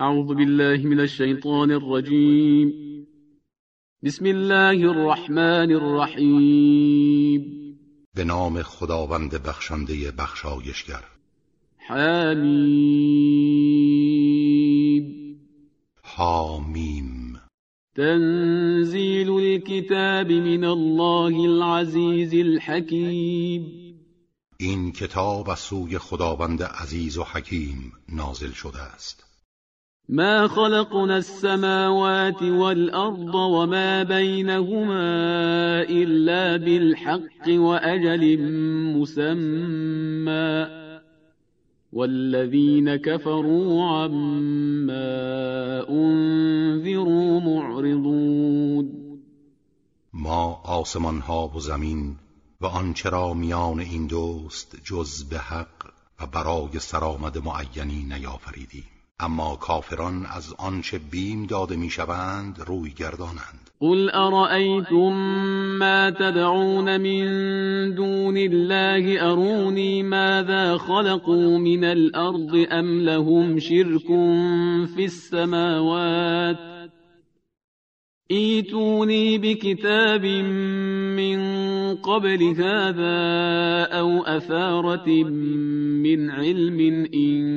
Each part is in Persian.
أعوذ بالله من الشيطان الرجيم. بسم الله الرحمن الرحیم به نام خداوند بخشنده بخشایشگر. حمیم. حامیم. تنزیل الكتاب من الله العزیز الحکیم این کتاب از سوی خداوند عزیز و حکیم نازل شده است. ما خلقنا السماوات والأرض وما بينهما إلا بالحق وأجل مسمى. والذين كفروا عما أنذروا معرضون. ما آسمان ها و زمین و آنچه را میان این دوست جز به حق و برای سرآمد معینی نیافریدیم. اما کافران از آنچه بیم داده می‌شوند روی گردانند. قل ارأيتم ما تدعون من دون الله اروني ماذا خلقوا من الارض ام لهم شرك في السماوات؟ ایتونی بكتاب من قبل هذا او اثارت من علم این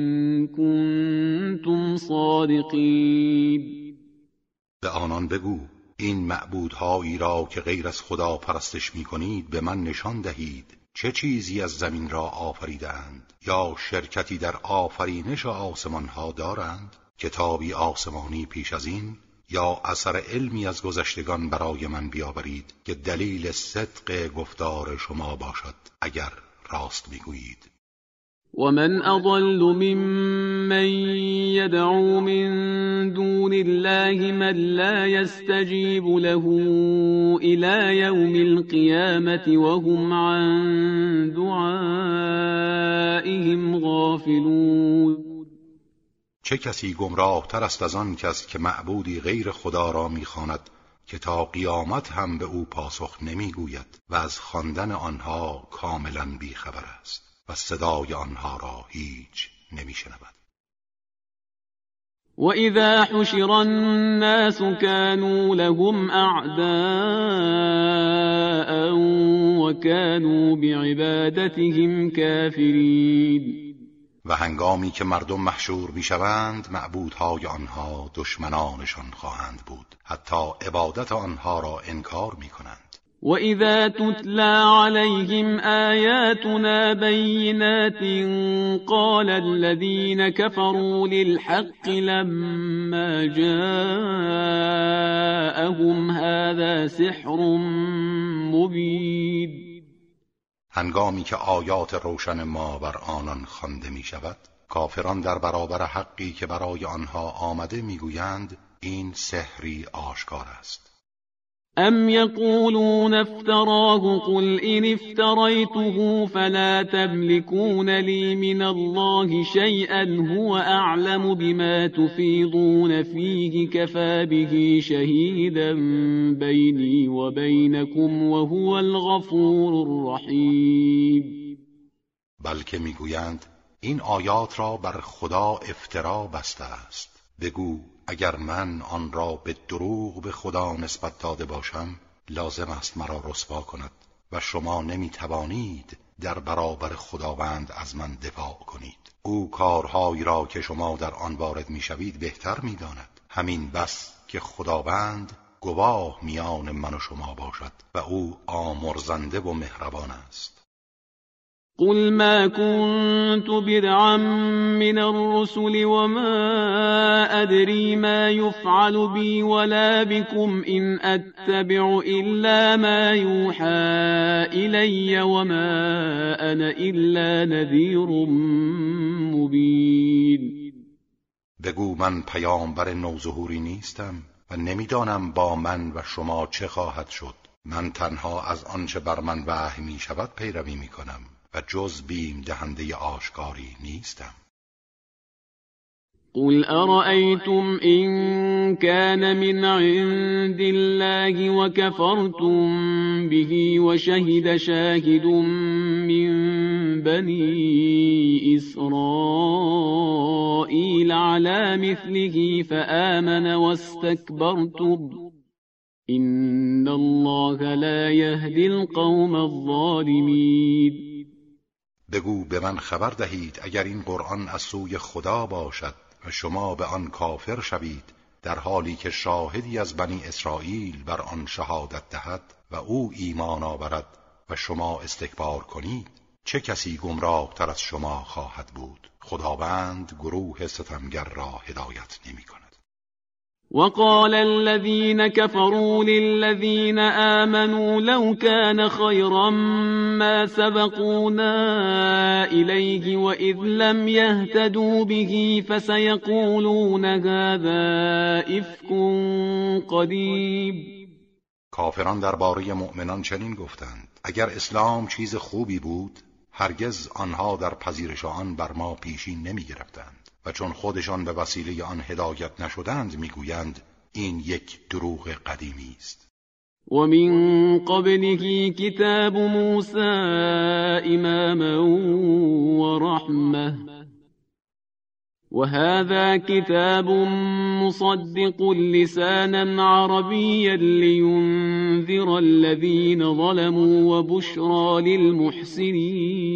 کنتم صادقین. به آنان بگو این معبودهایی را که غیر از خدا پرستش می کنید به من نشان دهید. چه چیزی از زمین را آفریدند یا شرکتی در آفرینش آسمان ها دارند؟ کتابی آسمانی پیش از این؟ یا اثر علمی از گذشتگان برای من بیاورید که دلیل صدق گفتار شما باشد اگر راست می‌گویید؟ ومن اضل ممن يدعو من دون الله من لا يستجيب له الى يوم القيامه وهم عن دعائهم غافلون چه کسی گمراه تر است از آن کس که معبودی غیر خدا را می‌خواند که تا قیامت هم به او پاسخ نمی‌گوید و از خواندن آنها کاملا بیخبر است؟ و صدای آنها را هیچ نمیشنود. وإذا حشر الناس كانوا لهم أعداء وكانوا بعبادتهم كافرين و هنگامی که مردم محشور می‌شوند معبودهای آنها دشمنانشان خواهند بود. حتی عبادت آنها را انکار می‌کنند. وإذا تتلى عليهم آياتنا بينات قال الذين كفروا للحق لما جاءهم هذا سحر مبين هنگامی که آیات روشن ما بر آنان خوانده می شود کافران در برابر حقی که برای آنها آمده می‌گویند این سحری آشکار است. ام یقولون افتراه قل این افتریته فلا تملكون لی من الله شیئا هو اعلم بما تفیضون فیه كفى به شهیدا بینی و بینکم و هو الغفور الرحیم بلکه می‌گویند این آیات را بر خدا افترا بسته است. بگو اگر من آن را به دروغ به خدا نسبت داده باشم لازم است مرا رسوا کند و شما نمی توانید در برابر خداوند از من دفاع کنید. او کارهایی را که شما در آن وارد می‌شوید بهتر می‌داند. همین بس که خداوند گواه میان من و شما باشد و او آمرزنده و مهربان است. قل ما كنت بدعا من الرسل وما أدري ما يفعل بي ولا بكم إن أتبع إلا ما يوحى إلي وما أنا إلا نذير مبين. بگو من پیامبر نوظهوری نیستم و نمی‌دانم با من و شما چه خواهد شد. من تنها از آنچه بر من وحی می شود پیروی می کنم و جز بیم دهنده آشکاری نیستم. قل أرأيتم إن كان من عند الله وكفرتم به وشهد شاهد من بني إسرائيل على مثله فآمن واستكبرتم إن الله لا يهدي القوم الظالمين بگو به من خبر دهید اگر این قرآن از سوی خدا باشد و شما به آن کافر شوید در حالی که شاهدی از بنی اسرائیل بر آن شهادت دهد و او ایمان آورد و شما استکبار کنید چه کسی گمراه تر از شما خواهد بود؟ خداوند گروه ستمگر را هدایت نمی کند وقال الذين كفروا للذين آمنوا لو كان خيرا ما سبقونا إليه وإذ لم يهتدوا به فسيقولون هذا إفك قديم. کافران درباره مؤمنان چنین گفتند اگر اسلام چیز خوبی بود هرگز آنها در پذیرش آن بر ما پیشین نمی گرفتند. و چون خودشان به وسیله آن هدایت نشدند می‌گویند این یک دروغ قدیمی است. و من قبله کتاب موسی اماما و رحمه. وهذا كتاب مصدق لسانا عربيا لينذر الذين ظلموا وبشرى للمحسنين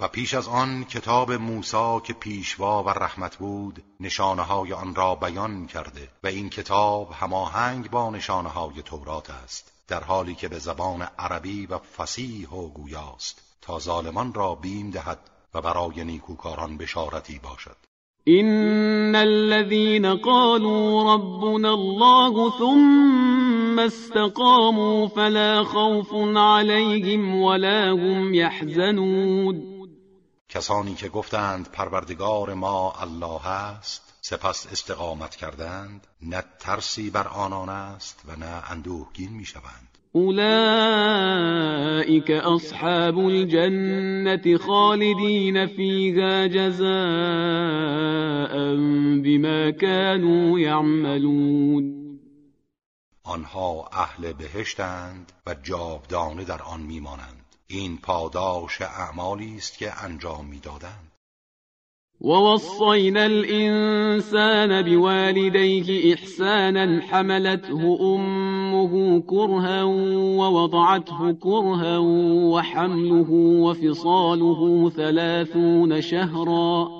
و پیش از آن کتاب موسی که پیشوا و رحمت بود نشانه های آن را بیان کرده و این کتاب هماهنگ با نشانه های تورات است در حالی که به زبان عربی و فسیح و گویاست تا ظالمان را بیم دهد و برای نیکوکاران بشارتی باشد. این الذين قالوا ربنا الله ثم استقاموا فلا خوف عليهم ولا هم يحزنون کسانی که گفتند پروردگار ما الله است سپس استقامت کردند نه ترسی بر آنان است و نه اندوهگین می‌شوند. اولئك اصحاب الجنة خالدین فیها جزاء بما كانوا يعملون آنها اهل بهشتند و جاودانه در آن میمانند. این پاداش اعمالی است که انجام می‌دادند. ووصينا الإنسان بوالديه إحسانا حملته أمه كرها ووضعته كرها وحمله وفصاله ثلاثون شهرا.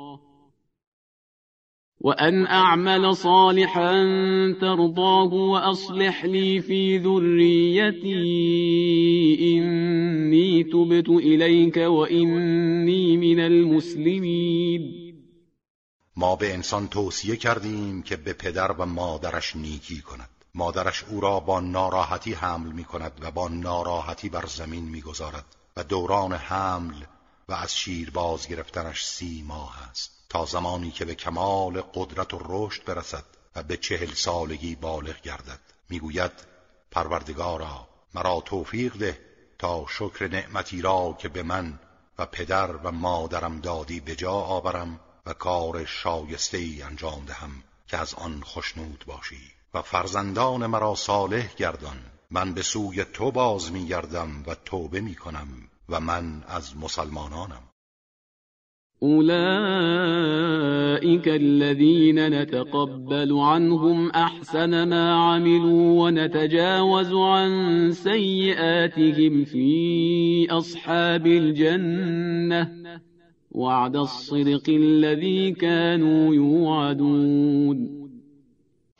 وأن أعمل صالحا ترضاه وأصلح لي في ذريتي إني تبت إليك وإني من المسلمين. ما به انسان توصیه کردیم که به پدر و مادرش نیکی کند. مادرش او را با ناراحتی حمل می کند و با ناراحتی بر زمین می گذارد و دوران حمل و از شیر باز گرفتنش سی ماه است. تا زمانی که به کمال قدرت و رشد برسد و به چهل سالگی بالغ گردد. می‌گوید پروردگارا مرا توفیق ده تا شکر نعمتی را که به من و پدر و مادرم دادی به جا آورم و کار شایسته ای انجام دهم که از آن خشنود باشی. و فرزندان مرا صالح گردان. من به سوی تو باز میگردم و توبه می کنم و من از مسلمانانم. أولئك الذين نتقبل عنهم أحسن ما عملوا ونتجاوز عن سيئاتهم في أصحاب الجنة وعد الصدق الذي كانوا يوعدون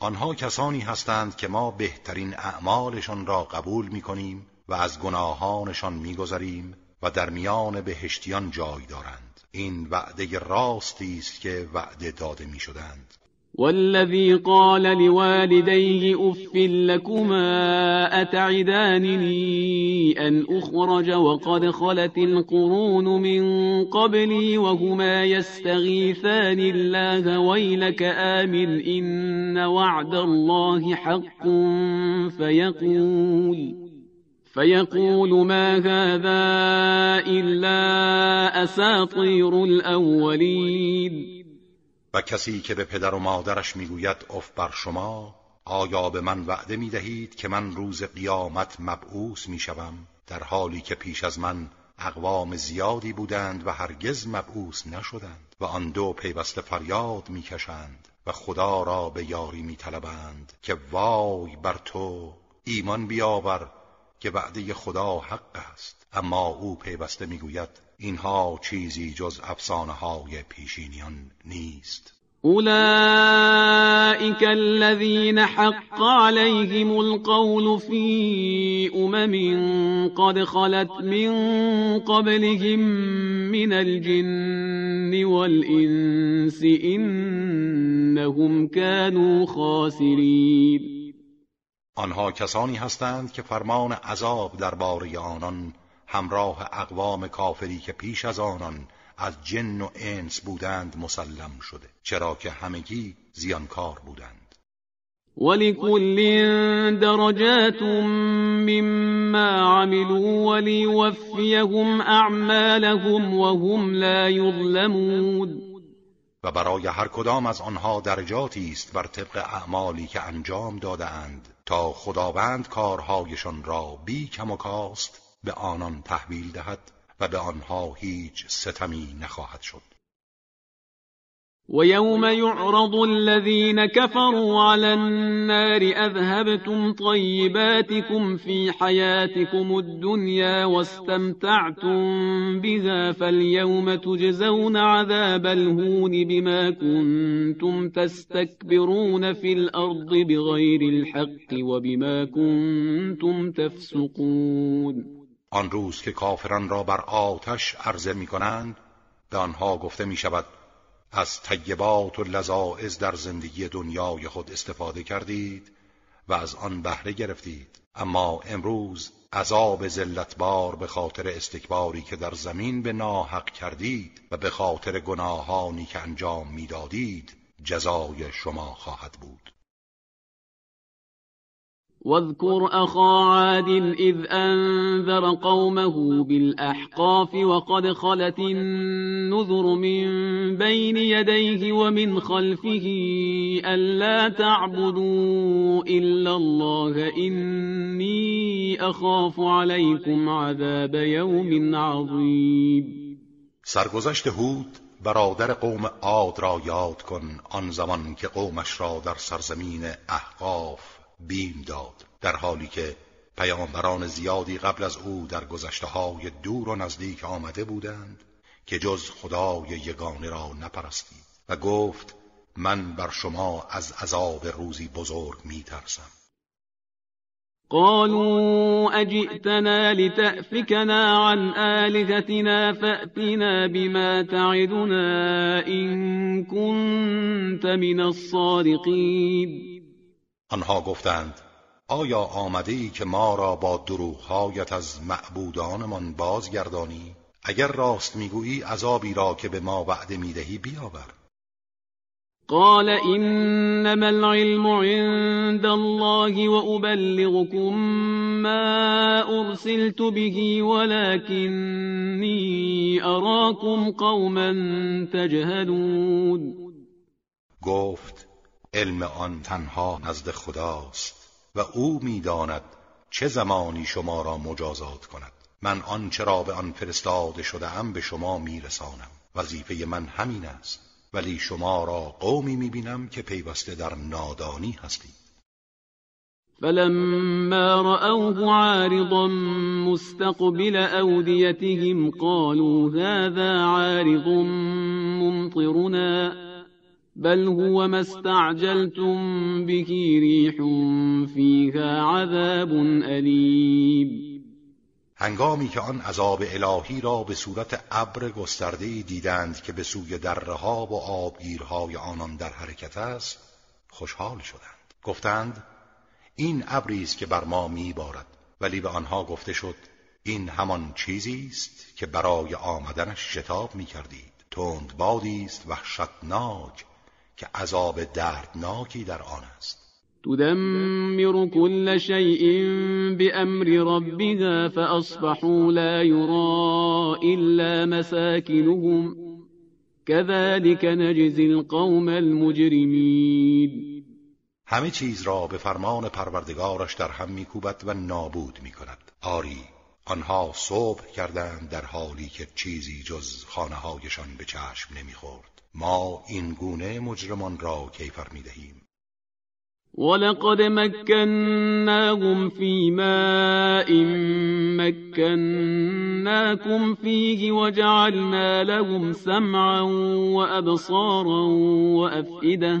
آنها کسانی هستند که ما بهترین اعمالشان را قبول می کنیم و از گناهانشان میگذریم و در میان بهشتیان جای دارند. این وعده راستی است که وعده داده می شدند والذي قال لوالديه اف لكما اتعدانني ان اخرج وقد خلت القرون من قبلي وهما يستغيثان الله ويلك امن ان وعد الله حق فيقول فيقول ما هذا الا اساطير الاولين و کسی که به پدر و مادرش می‌گوید اف بر شما آیا به من وعده می دهید که من روز قیامت مبعوث می شوم در حالی که پیش از من اقوام زیادی بودند و هرگز مبعوث نشدند و آن دو پیوسته فریاد می‌کشند و خدا را به یاری میطلبند که وای بر تو ایمان بیاور که وعده خدا حق است. اما او پیوسته می‌گوید اینها چیزی جز افسانه های پیشینیان نیست. اولئك الذين حق عليهم القول في امم قد خلت من قبلهم من الجن والانس انهم كانوا خاسرين آنها کسانی هستند که فرمان عذاب درباره آنان همراه اقوام کافری که پیش از آنان از جن و انس بودند مسلم شده چرا که همگی زیانکار بودند. ولكل درجات مما عملوا وليوفيهم اعمالهم وهم لا يظلمون و برای هر کدام از آنها درجاتی است بر طبق اعمالی که انجام دادهاند تا خداوند کارهایشان را بی کم و کاست به آنان تحویل دهد و به آنها هیچ ستمی نخواهد شد. ويوم يعرض الذين كفروا على النار أذهبتم طيباتكم في حياتكم الدنيا واستمتعتم بها فاليوم تجزون عذاب الهون بما كنتم تستكبرون في الأرض بغير الحق وبما كنتم تفسقون. آن روز که کافران را بر آتش عرضه می کنند به آنها گفته می شود از طیبات و لذائز در زندگی دنیای خود استفاده کردید و از آن بهره گرفتید. اما امروز عذاب زلتبار به خاطر استکباری که در زمین به ناحق کردید و به خاطر گناهانی که انجام می‌دادید جزای شما خواهد بود. واذكر أخا عاد إذ أنذر قومه بالأحقاف وقد خلت النذر من بين يديه ومن خلفه ألا تعبدوا إلا الله إني أخاف عليكم عذاب يوم عظيم. سرگذشت هود برادر قوم عاد را یاد کن آن زمان که قومش را در سرزمین احقاف بیم داد در حالی که پیامبران زیادی قبل از او در گذشته های دور و نزدیک آمده بودند که جز خدای یگانه را نپرستید و گفت من بر شما از عذاب روزی بزرگ می ترسم قالوا اجئتنا لتأفكنا عن آلهتنا فأتنا بما تعدنا إن كنت من الصادقين. آنها گفتند آیا آمده ای که ما را با دروغهایت از معبودانمان بازگردانی؟ اگر راست می‌گویی عذابی را که به ما وعده می‌دهی بیاور. قال انما العلم عند الله وابلغكم ما ارسلت به ولكني اراكم قوما تجهلون. گفت علم آن تنها نزد خداست و او می‌داند چه زمانی شما را مجازات کند. من آنچه را به آن فرستاده شده ام به شما میرسانم. وظیفه من همین است. ولی شما را قومی می‌بینم که پیوسته در نادانی هستید. فلما رأوه عارضا مستقبل أوديتهم قالوا هذا عارض ممطرنا. بل هو ما استعجلتم به ريح فيها عذاب أليم. هنگامی که آن عذاب الهی را به صورت ابر گسترده دیدند که به سوی درها و آبگیرهای آنان در حرکت است خوشحال شدند. گفتند این ابری است که بر ما میبارد. ولی به آنها گفته شد این همان چیزی است که برای آمدنش شتاب می‌کردید. تند بادی است وحشتناک. که عذاب دردناکی در آن است. تدمر كل شيء بأمر ربها فأصبحوا لا يرى إلا مساكنهم. كذلك نجزي القوم المجرمين. همه چیز را به فرمان پروردگارش در هم میکوبد و نابود می‌کند. آری آنها صبح کردند در حالی که چیزی جز خانه هایشان به چشم نمی‌خورد. ما این گونه مجرمان را کیفر می‌دهیم. ولقد مكناهم في ماء مكناكم فيه وجعلنا لهم سمعا وأبصارا وأفئدة.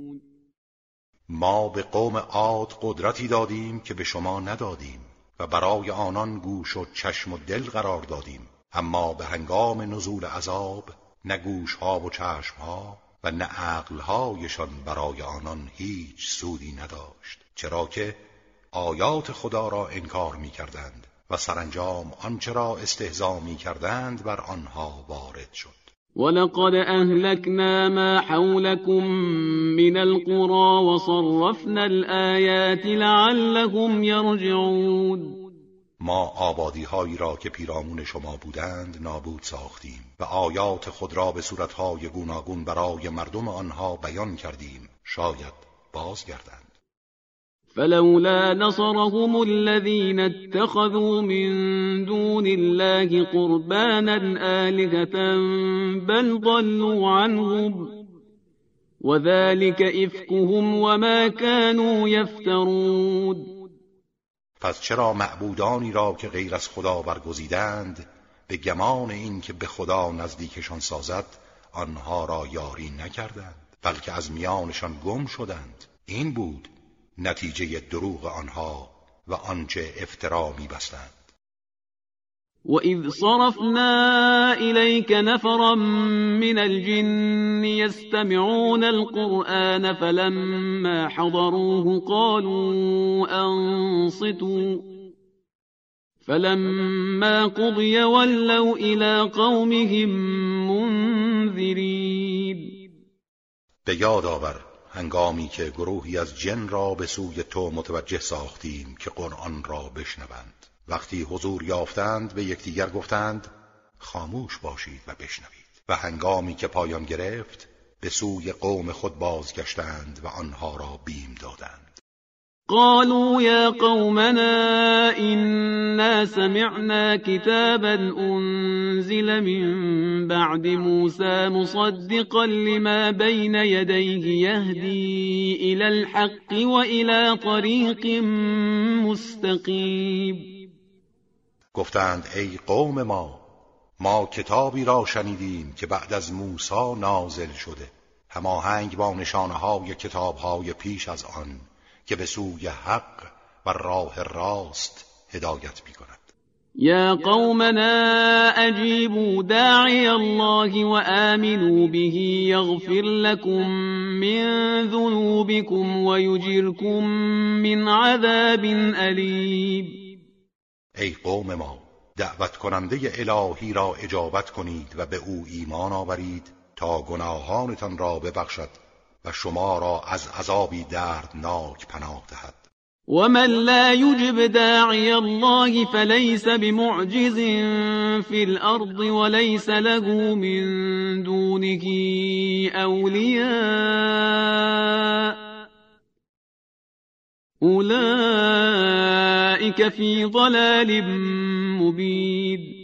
ما به قوم عاد قدرتی دادیم که به شما ندادیم و برای آنان گوش و چشم و دل قرار دادیم. اما به هنگام نزول عذاب نه گوش ها و چشم ها و نه عقل هایشان برای آنان هیچ سودی نداشت. چرا که آیات خدا را انکار می کردند و سرانجام آنچه را استهزا می کردند بر آنها وارد شد. ولقد أهلكنا ما حولكم من القرى وصرفنا الآيات لعلهم يرجعون. ما آبادی هایی را که پیرامون شما بودند نابود ساختیم و آیات خود را به صورتهای گوناگون برای مردم آنها بیان کردیم. شاید بازگردند. فلولا نصرهم الذين اتخذوا من دون الله قربانا آلهة بل ضلوا عنهم وذلك إفكهم وما كانوا يفترون. پس چرا معبودانی را که غیر از خدا برگزیدند به گمان این که به خدا نزدیکشان سازد آنها را یاری نکردند بلکه از میانشان گم شدند؟ این بود نتیجه دروغ آنها و آنچه افترا میبستند. وإذ صرفنا إليك نفرا من الجن يستمعون القرآن فلما حضروه قالوا أنصتوا فلما قضي ولوا إلى قومهم منذرين به یاد آور هنگامی که گروهی از جن را به سوی تو متوجه ساختیم که قرآن را بشنوند. وقتی حضور یافتند به یکدیگر گفتند خاموش باشید و بشنوید. و هنگامی که پایان گرفت به سوی قوم خود بازگشتند و آنها را بیم دادند. قالوا يا قومنا إنا سمعنا كتابا أنزل من بعد موسى مصدقا لما بين يديه يهدي إلى الحق وإلى طريق مستقيم. گفتند ای قوم ما ما کتابی را شنیدیم که بعد از موسی نازل شده. هماهنگ با نشانه های کتاب های پیش از آن. که به سوی حق و راه راست هدایت می کند یا قومنا اجیبوا داعی الله وآمنوا به یغفر لكم من ذنوبكم ويجركم من عذاب علیم ای قوم ما دعوت کننده الهی را اجابت کنید و به او ایمان آورید تا گناهانتان را ببخشد و شما را از عذابی دردناک پناه دهد. ومن لا يجب داعي الله فليس بمعجز في الأرض وليس له من دونه أولياء أولئك في ضلال مبين.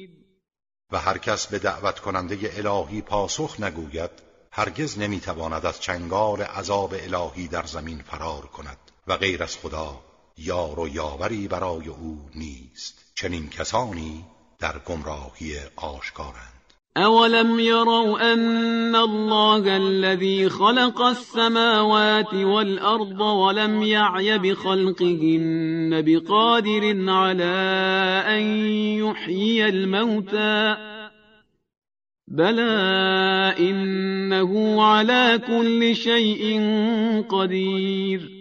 و هر کس به دعوت کننده الهی پاسخ نگوید هرگز نمی‌تواند از چنگال عذاب الهی در زمین فرار کند و غیر از خدا یار و یاوری برای او نیست. چنین کسانی در گمراهی آشکارند. اولم يروا ان الله الذي خلق السماوات والارض ولم يعي بخلقهن بقادر على ان يحيي الموتى بلى انه على كل شيء قدير.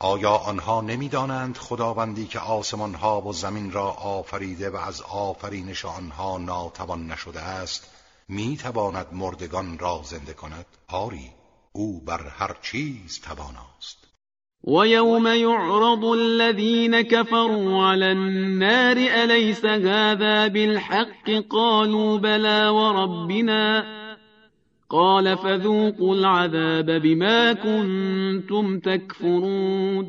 آیا آنها نمی‌دانند خداوندی که آسمان ها و زمین را آفریده و از آفرینش آنها ناتوان نشده است می تواند مردگان را زنده کند؟ آری او بر هر چیز تواناست. یوم یعرض الذین كفروا على النار أليس هذا بالحق قالوا بلى وربنا قال فذوقوا العذاب بما كنتم تكفرون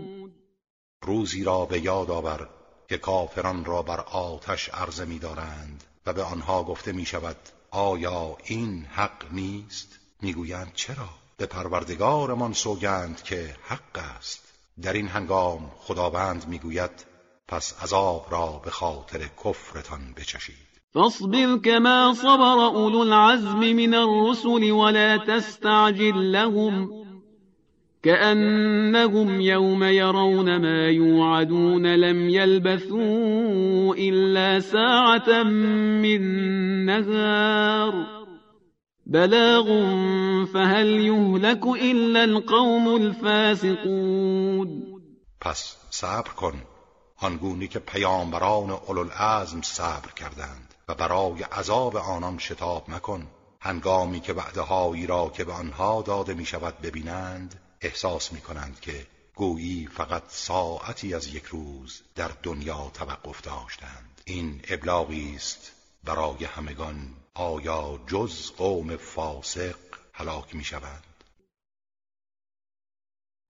روزی را به یاد آور که کافران را بر آتش عرضه می دارند و به آنها گفته می شود آیا این حق نیست؟ می‌گویند چرا؟ به پروردگارمان سوگند که حق است. در این هنگام خداوند می‌گوید پس عذاب را به خاطر کفرتان بچشید. فاصبر كما صبر اولو العزم من الرسل ولا تستعجل لهم كأنهم يوم يرون ما يوعدون لم يلبثوا إلا ساعة من نهار. بلاغ فهل يهلك إلا القوم الفاسقون؟ پس صبر کن. آنگونی که پیامبران اولوالعزم صبر کردند و برای عذاب آنان شتاب مکن. هنگامی که وعده را که به آنها داده می شود ببینند احساس می کنند که گویی فقط ساعتی از یک روز در دنیا توقف داشتند. این ابلاغی است برای همگان آیا جز قوم فاسق هلاک می شوند